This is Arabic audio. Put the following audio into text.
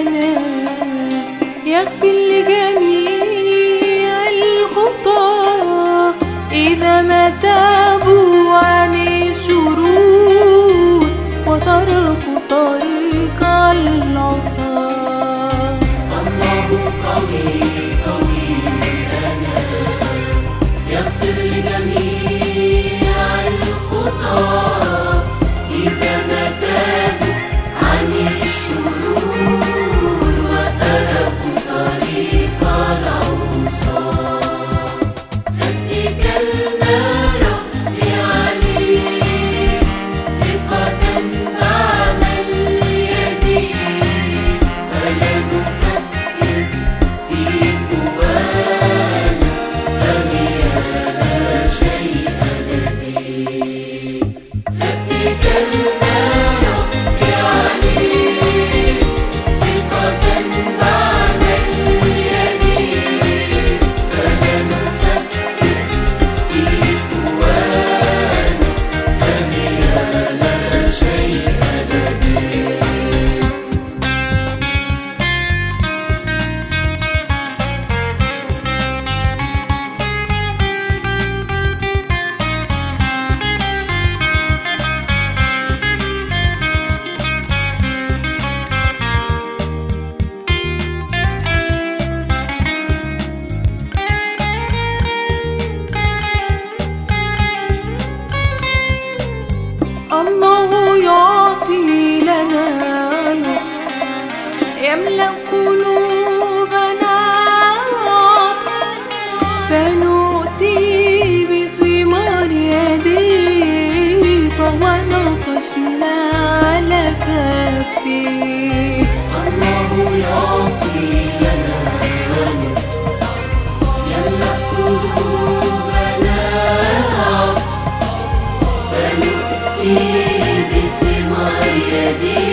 الأنام يغفر الله يعطي لنا لطف يملأ بثمار يدي.